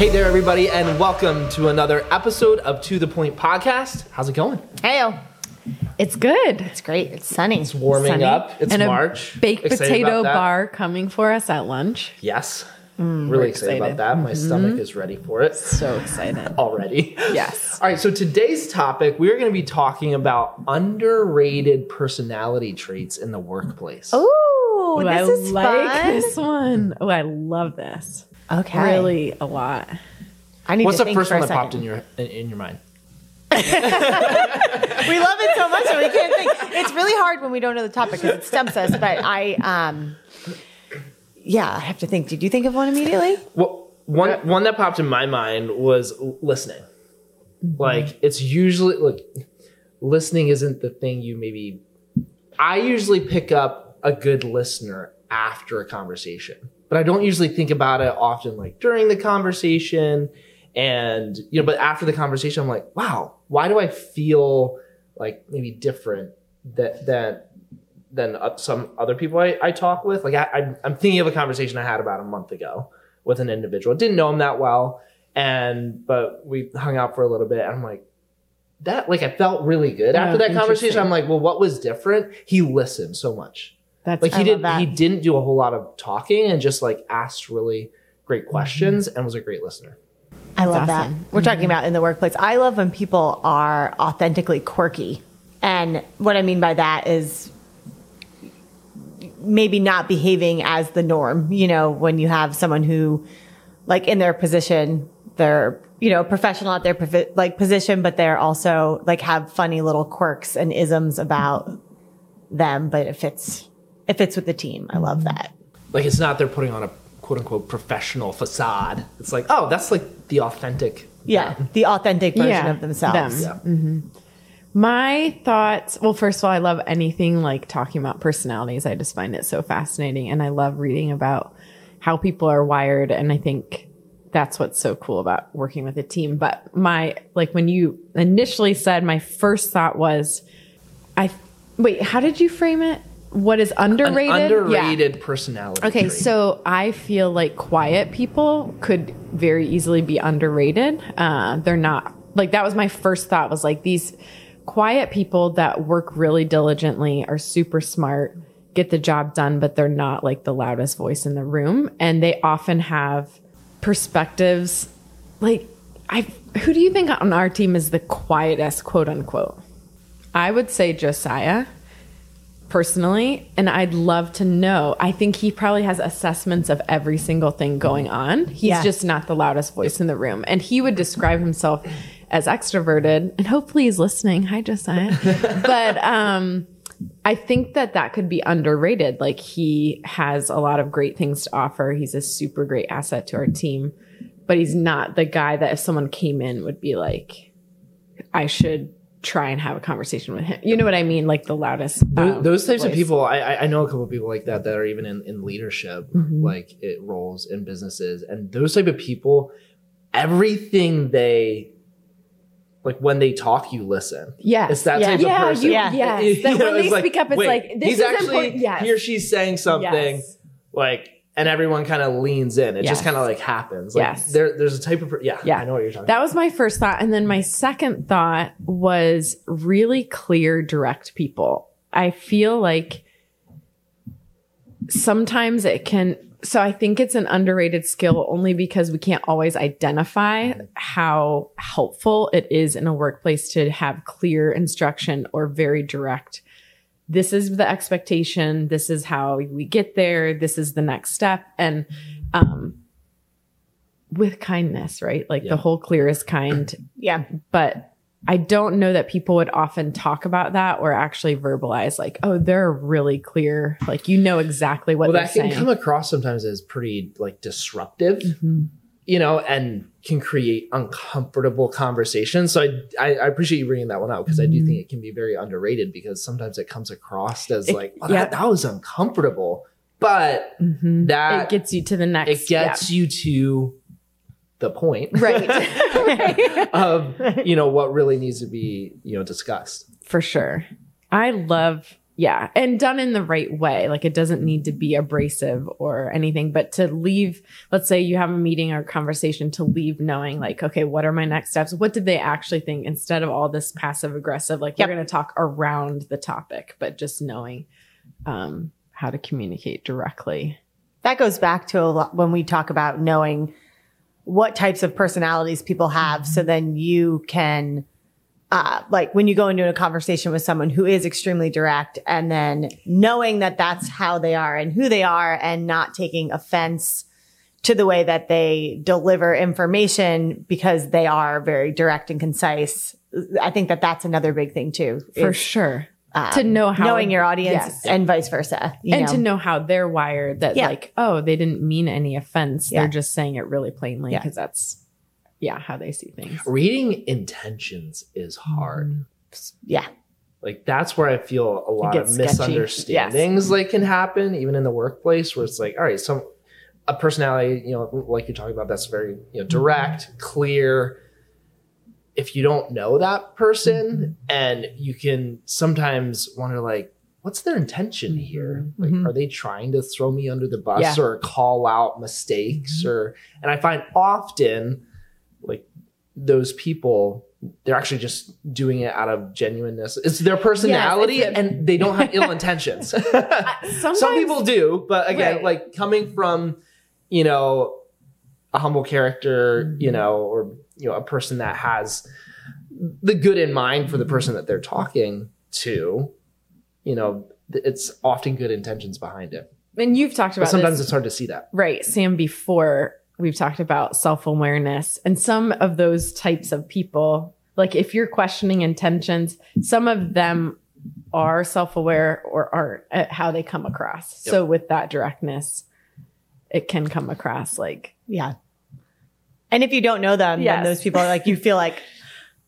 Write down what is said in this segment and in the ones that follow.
Hey there, everybody, and welcome to another episode of To the Point podcast. How's it going? Heyo. It's good. It's great. It's sunny. It's warming Sunny. up. It's and March. A baked Excited potato bar coming for us at lunch. Yes. Mm, really excited, about that. My mm-hmm. stomach is ready for it So excited. already. Yes. All right, so today's topic, we're going to be talking about underrated personality traits in the workplace. Ooh, Ooh, this I is like fun. this one. Oh, I love this. Okay. Really a lot. I need What's to the think first for one a that popped in your in, in your mind? We love it so much that we can't think. It's really hard when we don't know the topic because it stumps us. But I, um, yeah, I have to think. Did you think of one immediately? Well, one one that popped in my mind was l- listening. Like it's usually like listening isn't the thing you maybe. I usually pick up a good listener after a conversation, but I don't usually think about it often like during the conversation. And you know, but after the conversation, I'm like, wow, why do I feel like maybe different that that than some other people I, I talk with? Like I, I'm thinking of a conversation I had about a month ago with an individual. Didn't know him that well, and but we hung out for a little bit. And I'm like, that like I felt really good after Oh, that conversation. I'm like, well, what was different? He listened so much. That's Like he I did. love that. He didn't do a whole lot of talking and just like asked really great Mm-hmm. questions and was a great listener. I love awesome. that. We're talking about in the workplace. I love when people are authentically quirky. And what I mean by that is maybe not behaving as the norm. You know, when you have someone who, like in their position, they're, you know, professional at their profi- like position, but they're also like have funny little quirks and isms about them, but it fits, it fits with the team. I love that. Like it's not they're putting on a quote unquote professional facade. It's like, oh, that's like the authentic. Yeah. The authentic version Yeah, of themselves. them. Yeah. Mm-hmm. My thoughts, well, first of all, I love anything like talking about personalities. I just find it so fascinating. And I love reading about how people are wired. And I think that's what's so cool about working with a team. But my, like when you initially said, my first thought was, I, wait, how did you frame it? What is An underrated? Yeah. underrated personality. Okay, trait. so I feel like quiet people could very easily be underrated. Uh, they're not like that was my first thought was like these quiet people that work really diligently are super smart, get the job done, but they're not like the loudest voice in the room, and they often have perspectives. Like I, who do you think on our team is the quietest, quote unquote? I would say Josiah personally, and I'd love to know. I think he probably has assessments of every single thing going on. He's Yeah. just not the loudest voice in the room. And he would describe himself as extroverted, and hopefully he's listening. Hi, Josiah. but um, I think that that could be underrated. Like he has a lot of great things to offer. He's a super great asset to our team, but he's not the guy that if someone came in would be like, I should try and have a conversation with him. You know what I mean? Like the loudest. Um, those types of people I, I- know a couple of people like that that are even in, in leadership Mm-hmm. like it roles in businesses and those type of people everything they like when they talk you listen Yes. it's that Yeah. type of Yeah, person you- Yeah. That when they speak up, it's wait, like, this is actually important. Yes. he or she's saying something Yes. like and everyone kind of leans in it just kind of like happens like Yes. there, there's a type of yeah Yeah. i know what you're talking about. That was my first thought. And then my second thought was really clear, direct people. I feel like sometimes it can. So I think it's an underrated skill only because we can't always identify how helpful it is in a workplace to have clear instruction or very direct. This is the expectation. This is how we get there. This is the next step. And, um, with kindness, right? Like Yeah. the whole clear is kind Yeah. but I don't know that people would often talk about that or actually verbalize like, oh, they're really clear. Like you know exactly what well they're that can saying. come across sometimes as pretty like disruptive Mhm. You know, and can create uncomfortable conversations. So I, I, I appreciate you bringing that one out because I do think it can be very underrated because sometimes it comes across as It- like, oh, yeah. that, that was uncomfortable, but Mhm. that it gets you to the next. it gets you to the point right, right. of you know what really needs to be you know discussed. for sure. I love Yeah, and done in the right way. Like it doesn't need to be abrasive or anything, but to leave, let's say you have a meeting or a conversation to leave knowing like, okay, what are my next steps? What did they actually think instead of all this passive aggressive, like Yep. we're going to talk around the topic, but just knowing um, how to communicate directly. that goes back to a lot when we talk about knowing what types of personalities people have so then you can uh, like when you go into a conversation with someone who is extremely direct and then knowing that that's how they are and who they are and not taking offense to the way that they deliver information because they are very direct and concise. I think that that's another big thing too. For is, sure. um, to know how knowing your audience Yes. and vice versa. you and know? to know how they're wired that Yeah. like oh they didn't mean any offense Yeah. they're just saying it really plainly Yeah. because that's yeah how they see things Reading intentions is hard. Mm-hmm. yeah. Like that's where I feel a lot of sketchy. misunderstandings like can happen, even in the workplace, where it's like, all right, some a personality, you know, like you're talking about, that's very you know direct, mm-hmm. clear. If you don't know that person, mm-hmm. and you can sometimes wonder, like, what's their intention here? Like, Mhm. are they trying to throw me under the bus Yeah. or call out mistakes? Or and I find often, those people they're actually just doing it out of genuineness. It's their personality it's and they don't have ill intentions. Some people do, but again, Right. like coming from, you know, a humble character, mm-hmm. you know, or you know, a person that has the good in mind for the person that they're talking to, you know, it's often good intentions behind it. and you've talked But about sometimes this, it's hard to see that. right sam before we've talked about self-awareness and some of those types of people like if you're questioning intentions some of them are self-aware or aren't at how they come across Yep. so with that directness it can come across like Yeah. And if you don't know them, Yes. then those people are like, you feel like,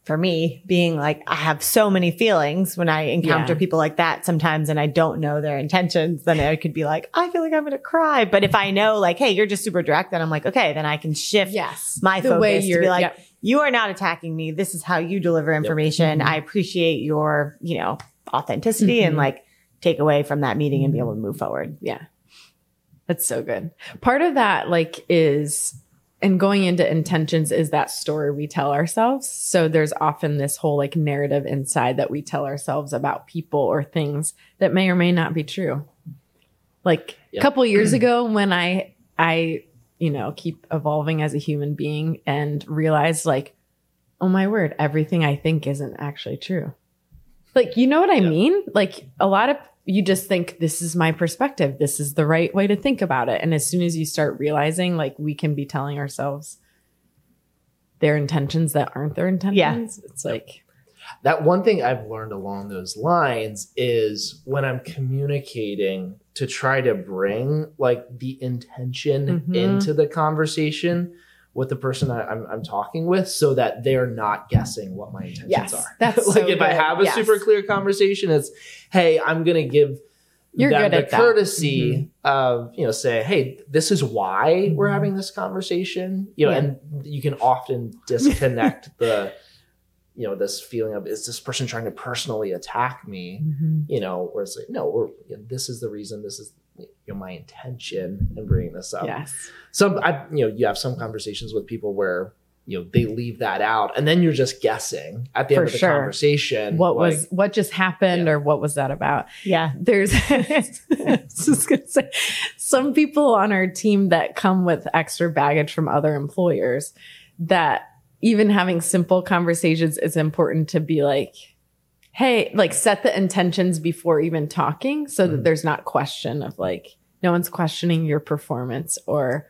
for me, being like, I have so many feelings when I encounter Yeah. people like that sometimes and I don't know their intentions, then I could be like, I feel like I'm going to cry. But if I know, like, hey, you're just super direct, then I'm like, okay, then I can shift yes my the focus way to you're be like, yep. you are not attacking me. This is how you deliver information. I appreciate your, you know, authenticity and Mhm. like take away from that meeting and be able to move forward. Yeah. That's so good. Part of that, like, is, and going into intentions is that story we tell ourselves. So there's often this whole like narrative inside that we tell ourselves about people or things that may or may not be true. Like a couple years ago when I, I, you know, keep evolving as a human being and realized like, oh my word, everything I think isn't actually true. Like, you know what I Yeah. mean? Like a lot of you just think this is my perspective. This is the right way to think about it. And as soon as you start realizing like we can be telling ourselves their intentions that aren't their intentions, yeah. it's like That one thing I've learned along those lines is when I'm communicating to try to bring like the intention Mhm. into the conversation with the person I, I'm, I'm talking with so that they're not guessing what my intentions Yes, are. that's like so if I have a Yes. super clear conversation, it's, hey, I'm going to give You're them good the that. Mm-hmm. courtesy of, you know, say, hey, this is why we're having this conversation, you know, Yeah. and you can often disconnect the, you know, this feeling of is this person trying to personally attack me? You know, where it's like, no, we're, you know, this is the reason. This is you know, my intention in bringing this up. yes. Some, I, you know, you have some conversations with people where you know they leave that out, and then you're just guessing at the For end of the sure. conversation. What like, was what just happened Yeah. or what was that about? Yeah. there's just gonna say some people on our team that come with extra baggage from other employers that even having simple conversations is important to be like hey like set the intentions before even talking so that Mhm. there's not question of like no one's questioning your performance or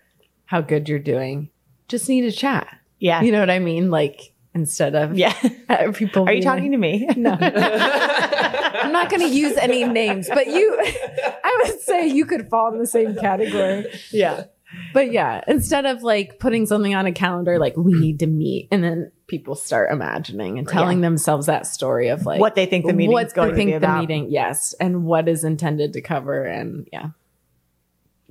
how good you're doing just need a chat Yeah. you know what i mean like instead of Yeah. people Are you talking like, to me? no I'm not going to use any names, but you, I would say you could fall in the same category. yeah. But yeah, instead of like putting something on a calendar, like we need to meet, and then people start imagining and telling themselves that story of like what they think the meeting what going they think to be the about. meeting, yes, and what is intended to cover, and yeah,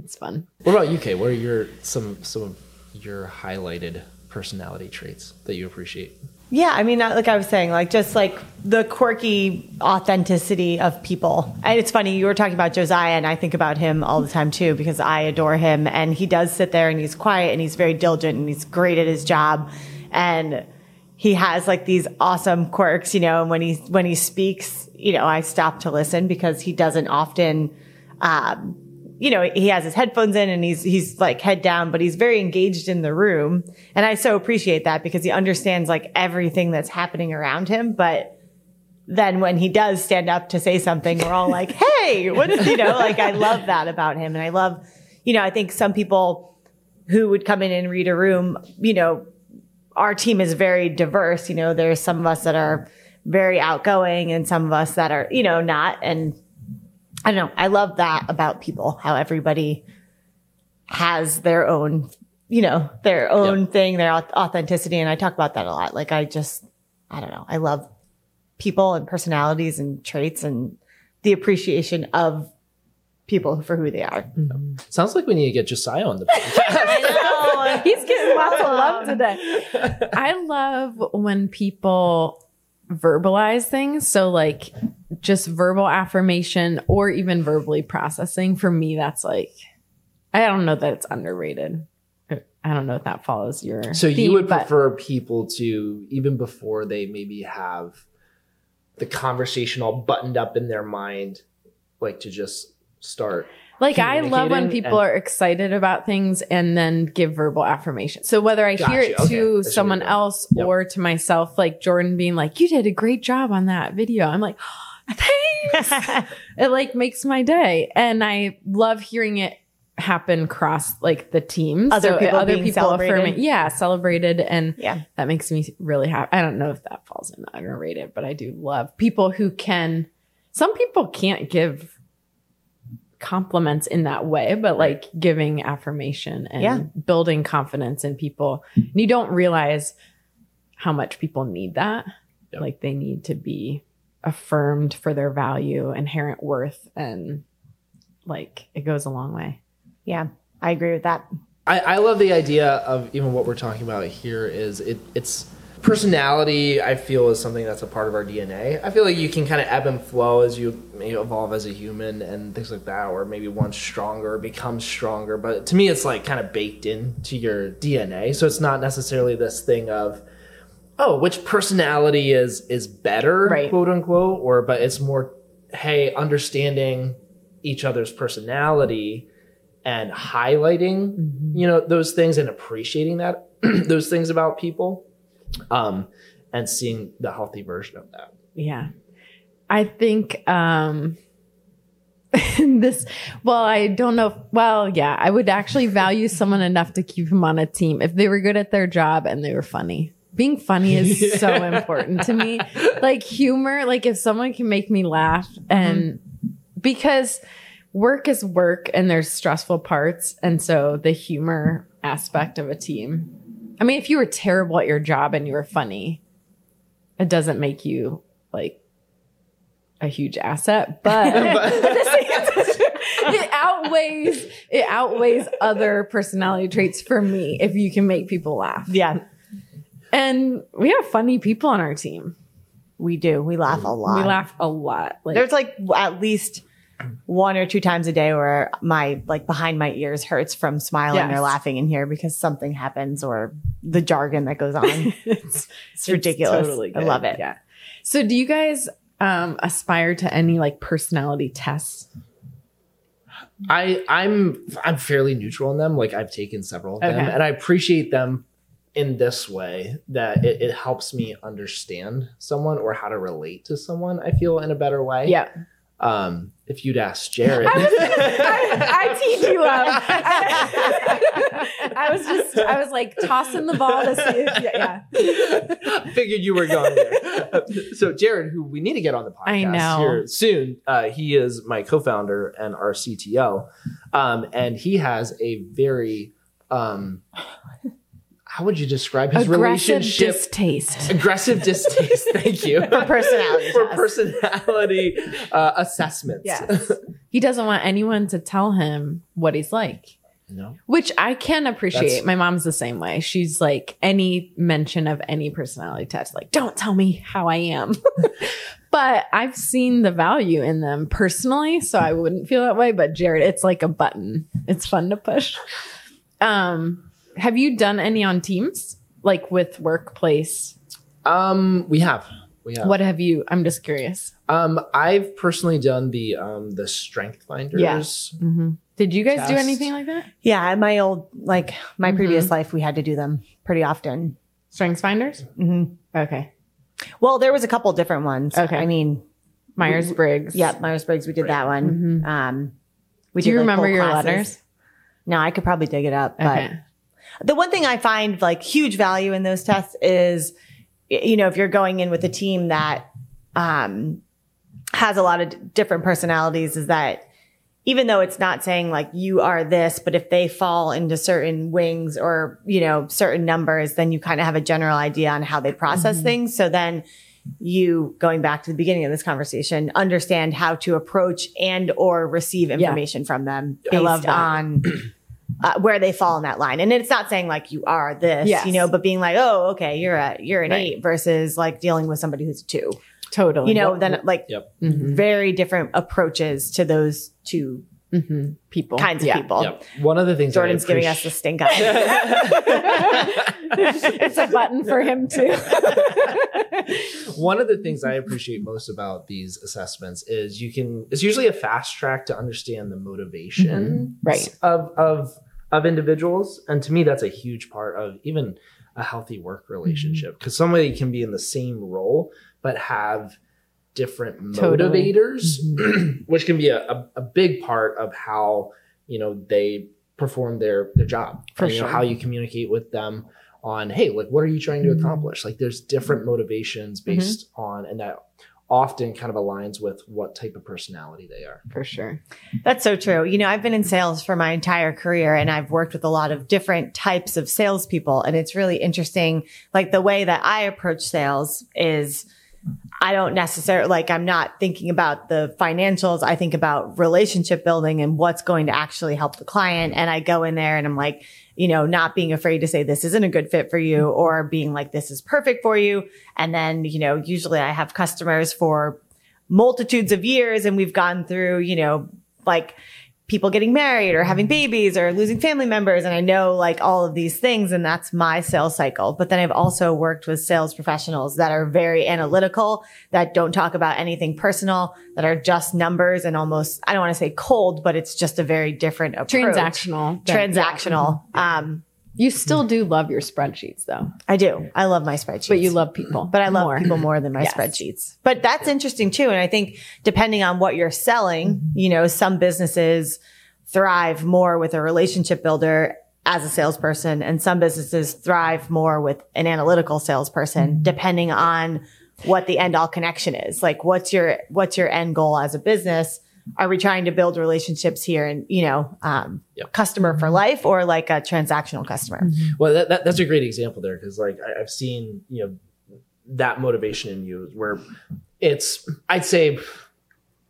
it's fun. What about you, Kay? What are your some some of your highlighted personality traits that you appreciate? Yeah, I mean, like I was saying, like just like the quirky authenticity of people. And it's funny, you were talking about Josiah, and I think about him all the time too, because I adore him. And he does sit there and he's quiet and he's very diligent and he's great at his job. And he has like these awesome quirks, you know, and when he, when he speaks, you know, I stop to listen because he doesn't often, um, you know, he has his headphones in and he's, he's like head down, but he's very engaged in the room. And I so appreciate that because he understands like everything that's happening around him. But then when he does stand up to say something, we're all like, Hey, what is, you know, like I love that about him. And I love, you know, I think some people who would come in and read a room, you know, our team is very diverse. You know, there's some of us that are very outgoing and some of us that are, you know, not. And I don't know. I love that about people, how everybody has their own, you know, their own thing, their authenticity. And I talk about that a lot. Like I just, I don't know. I love people and personalities and traits and the appreciation of people for who they are. Sounds like we need to get Josiah on the podcast. He's getting lots of love today. I love when people verbalize things. So, like, just verbal affirmation or even verbally processing. For me, that's like, I don't know that it's underrated. I don't know if that follows your. So you would prefer people to even before they maybe have the conversation all buttoned up in their mind, like to just start. Like I love when people and- are excited about things and then give verbal affirmation. So whether I hear it to That's someone else Yep. or to myself, like Jordan being like, "You did a great job on that video," I'm like, "Thanks." it like makes my day, and I love hearing it happen across like the teams. Other people other being people affirming, celebrated. yeah, celebrated, and Yeah. that makes me really happy. I don't know if that falls in underrated, but I do love people who can. Some people can't give compliments in that way, but like giving affirmation and Yeah. building confidence in people. And you don't realize how much people need that. Yep. Like they need to be affirmed for their value, inherent worth, and like it goes a long way. Yeah. I agree with that. I, I love the idea of even what we're talking about here is it it's personality I feel is something that's a part of our DNA. I feel like you can kind of ebb and flow as you evolve as a human and things like that, or maybe one's stronger, becomes stronger. But to me it's like kind of baked into your DNA. So it's not necessarily this thing of oh, which personality is is better, Right. quote unquote, or but it's more hey, understanding each other's personality and highlighting mm-hmm. you know those things and appreciating that those things about people um and seeing the healthy version of that Yeah. I think um this well, I don't know. Well, yeah, I would actually value someone enough to keep him on a team if they were good at their job and they were funny. Being funny is so important to me. Like humor, like if someone can make me laugh and because work is work and there's stressful parts and so the humor aspect of a team. I mean, if you were terrible at your job and you were funny, it doesn't make you like a huge asset, but at the same time, it outweighs it outweighs other personality traits for me if you can make people laugh. Yeah. And we have funny people on our team. We do. We laugh a lot. We laugh a lot. Like There's like at least one or two times a day where my like behind my ears hurts from smiling Yes. or laughing in here because something happens or the jargon that goes on. it's, It's ridiculous. I love it. Yeah. So do you guys um aspire to any like personality tests? i i'm i'm fairly neutral in them like i've taken several of them and i appreciate them in this way that it, it helps me understand someone or how to relate to someone i feel in a better way Yeah. Um if you'd ask jared I, I teed you up. I, was just, I was like tossing the ball to see if, yeah, yeah. Figured you were going there. so Jared, who we need to get on the podcast I know. here soon, uh, he is my co-founder and our CTO, um, and he has a very um, how would you describe his Aggressive relationship? distaste. aggressive distaste. Thank you For personality for personality uh, assessments. Yes. He doesn't want anyone to tell him what he's like. No. Which I can appreciate. That's- My mom's the same way. She's like any mention of any personality test, like, don't tell me how I am. but I've seen the value in them personally, so I wouldn't feel that way. But Jared, it's like a button. It's fun to push. Um, have you done any on teams? Like with workplace? Um, we have. We have. What have you? I'm just curious. Um, I've personally done the um the strength finders. Mm-hmm. Did you guys do anything like that? Yeah, in my old like my Mhm. previous life, we had to do them pretty often. Strengths finders? hmm Okay. Well, there was a couple different ones. Okay. I mean, Myers Briggs. yeah, Myers Briggs, we did that one. Mhm. Um, we Do you like, remember your classes. letters? No, I could probably dig it up, but Okay. The one thing I find like huge value in those tests is, you know, if you're going in with a team that um, has a lot of different personalities, is that even though it's not saying like you are this, but if they fall into certain wings or, you know, certain numbers, then you kind of have a general idea on how they process Mhm. things. So then you going back to the beginning of this conversation, understand how to approach and or receive information from them I based love that. on uh, where they fall in that line. And it's not saying like you are this, Yes. you know, but being like, oh, okay, you're a you're an Right. eight versus like dealing with somebody who's a two. Totally. You know, then like Yep. Mhm. very different approaches to those two Mhm. people. kinds of people. Yep. One of the things that I Jordan's giving us the stink eye. it's a button for him too. One of the things I appreciate most about these assessments is you can it's usually a fast track to understand the motivation Right. of of of individuals. And to me that's a huge part of even a healthy work mm-hmm. relationship because somebody can be in the same role but have different Totally. motivators mm-hmm. which can be a, a, a big part of how you know they perform their their job. For And, you know, how you communicate with them on hey like what are you trying to Mhm. accomplish? Like there's different motivations mm-hmm. based on and that often kind of aligns with what type of personality they are For sure. That's so true. You know, I've been in sales for my entire career and I've worked with a lot of different types of salespeople. And it's really interesting. Like the way that I approach sales is I don't necessarily like, I'm not thinking about the financials. I think about relationship building and what's going to actually help the client. And I go in there and I'm like, you know, not being afraid to say this isn't a good fit for you mm-hmm. or being like, this is perfect for you. And then, you know, usually I have customers for multitudes of years and we've gone through, you know, like people getting married or having babies or losing family members. And I know like all of these things and that's my sales cycle. But then I've also worked with sales professionals that are very analytical, that don't talk about anything personal, that are just numbers and almost, I don't want to say cold, but it's just a very different approach. Transactional. Transactional. Um, You still do love your spreadsheets though, I do. I love my spreadsheets. but you love people. but I love more. people more than my Yes. spreadsheets. But that's interesting too. And I think depending on what you're selling, you know, some businesses thrive more with a relationship builder as a salesperson and some businesses thrive more with an analytical salesperson mm-hmm. depending on what the end all connection is. Like what's your, what's your end goal as a business? Are we trying to build relationships here and, you know, um, Yep. customer for life or like a transactional customer? Well, that, that that's a great example there because like I, I've seen you know that motivation in you where it's I'd say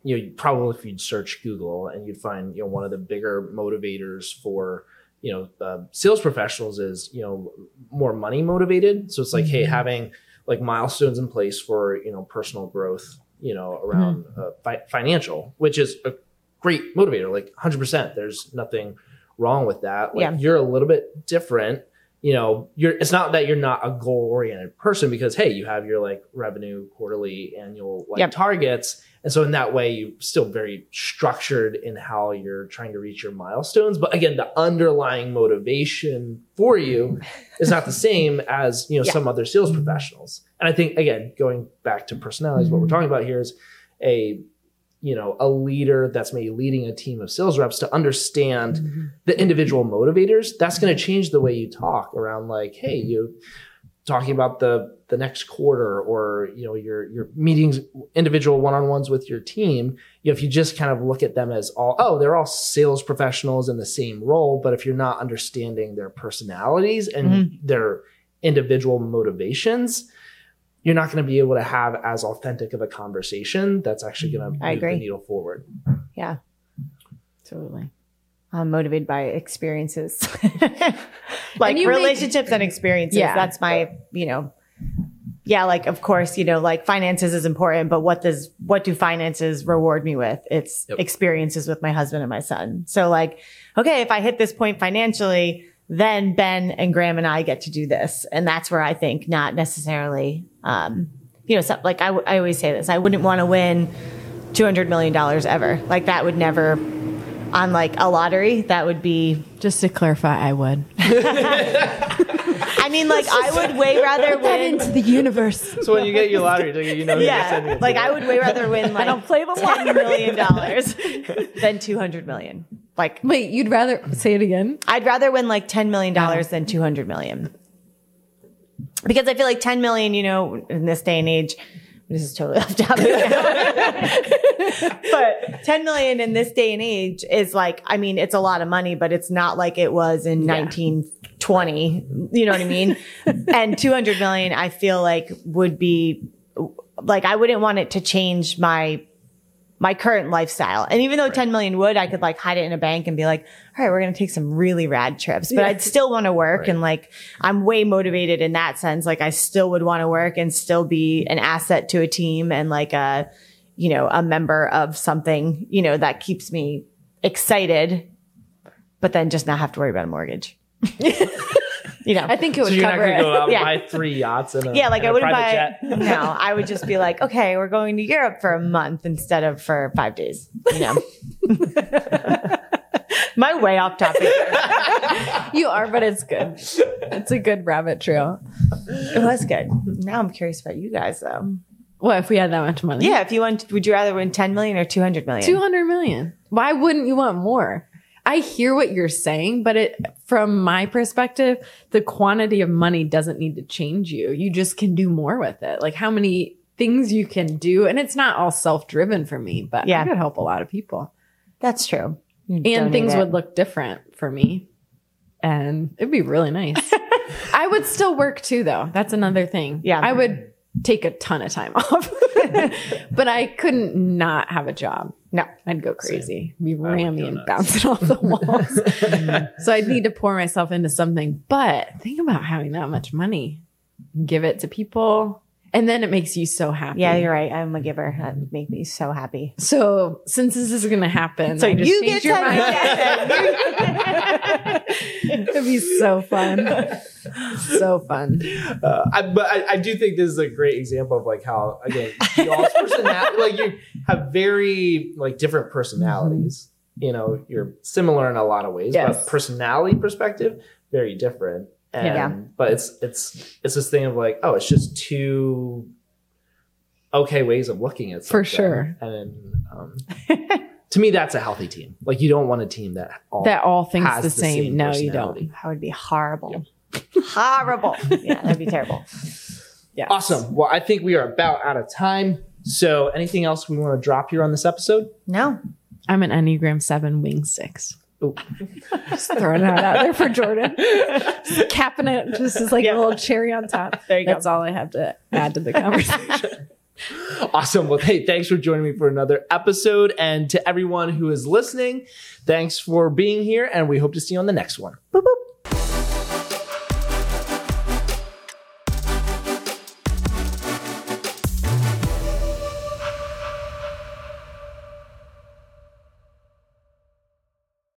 you know probably if you'd search Google and you'd find you know one of the bigger motivators for you know uh, sales professionals is you know more money motivated. So it's like hey Mhm. having like milestones in place for you know personal growth you know around uh, fi- financial, which is a great motivator like 100% there's nothing wrong with that like Yeah. you're a little bit different you know you're it's not that you're not a goal oriented person because hey you have your like revenue quarterly annual like Yep. targets and so in that way you're still very structured in how you're trying to reach your milestones but again the underlying motivation for you is not the same as you know Yeah. some other sales professionals and i think again going back to personalities what we're mm-hmm. talking about here is a you know a leader that's maybe leading a team of sales reps to understand mm-hmm. the individual motivators that's going to change the way you talk around like hey mm-hmm. you talking about the the next quarter or you know your your meetings individual one-on-ones with your team you know, if you just kind of look at them as all oh they're all sales professionals in the same role but if you're not understanding their personalities and their individual motivations you're not going to be able to have as authentic of a conversation that's actually going to mm, I move the needle forward Yeah. Totally. I'm motivated by experiences, like you make- relationships and experiences. Yeah. That's my, you know, yeah, like of course, you know, like finances is important, but what does what do finances reward me with? It's Yep. experiences with my husband and my son. So like, okay, if I hit this point financially, then Ben and Graham and I get to do this, and that's where I think not necessarily, um, you know, so, like I always say this, I wouldn't want to win two hundred million dollars ever. Like that would never, on like a lottery, that would be. Just to clarify, I would. I mean, like I would way rather win. Into the universe. So when you get your lottery ticket, you know who you're sending Yeah, it like to. I would way rather win like I don't play the ten million dollars than two hundred million. Like Wait, you'd rather say it again? I'd rather win like ten million dollars than two hundred million. Because I feel like ten million, you know, in this day and age, this is totally off topic. but ten million in this day and age is like, I mean, it's a lot of money, but it's not like it was in nineteen twenty. You know what I mean? and two hundred million, I feel like would be like I wouldn't want it to change my my current lifestyle. And even though 10 million would, I could like hide it in a bank and be like, all right, we're going to take some really rad trips, but I'd still want to work. Right. And like, I'm way motivated in that sense. Like I still would want to work and still be an asset to a team and like a, you know, a member of something, you know, that keeps me excited, but then just not have to worry about a mortgage. you know, I think it would So you're not cover going to go it. out and Yeah. buy three yachts and a, yeah, like and I a wouldn't private buy. jet. No, I would just be like, okay, we're going to Europe for a month instead of for five days. You know, my way off topic. You are, but it's good. It's a good rabbit trail. It was good. Now I'm curious about you guys, though. What if we had that much money? Yeah, if you want, would you rather win 10 million or 200 million? 200 million. Why wouldn't you want more? I hear what you're saying, but it, from my perspective, the quantity of money doesn't need to change you. You just can do more with it. Like how many things you can do. And it's not all self driven for me, but Yeah. I could help a lot of people. That's true. and things would look different for me and it'd be really nice i would still work too though that's another thing Yeah. i would take a ton of time off but i couldn't not have a job No. i'd go crazy. Be would ramming and bouncing off the walls. So i'd need to pour myself into something. But think about having that much money. Give it to people and then it makes you so happy Yeah, you're right. I'm a giver. That would make me so happy. so since this is gonna happen So I just you get your 10 mind. It'd be so fun. So fun. Uh, I, but I, I do think this is a great example of like how again y'all's personality like you have very like different personalities. You know, you're similar in a lot of ways, Yes. but personality perspective very different. And Yeah. but it's it's it's this thing of like oh it's just two okay ways of looking at For sure. And then, um, to me that's a healthy team. Like you don't want a team that all That all thinks has the same. No, you don't. personality. That would be horrible. horrible. Yeah, that'd be terrible. Yeah. Awesome. Well, I think we are about out of time. So, anything else we want to drop here on this episode? No. I'm an Enneagram 7 wing 6. Ooh. Just throwing that out there for Jordan. Just capping it just as like Yeah. a little cherry on top. There you go. That's all I have to add to the conversation. Awesome. Well, hey, thanks for joining me for another episode. And to everyone who is listening, thanks for being here. And we hope to see you on the next one. Boop, boop.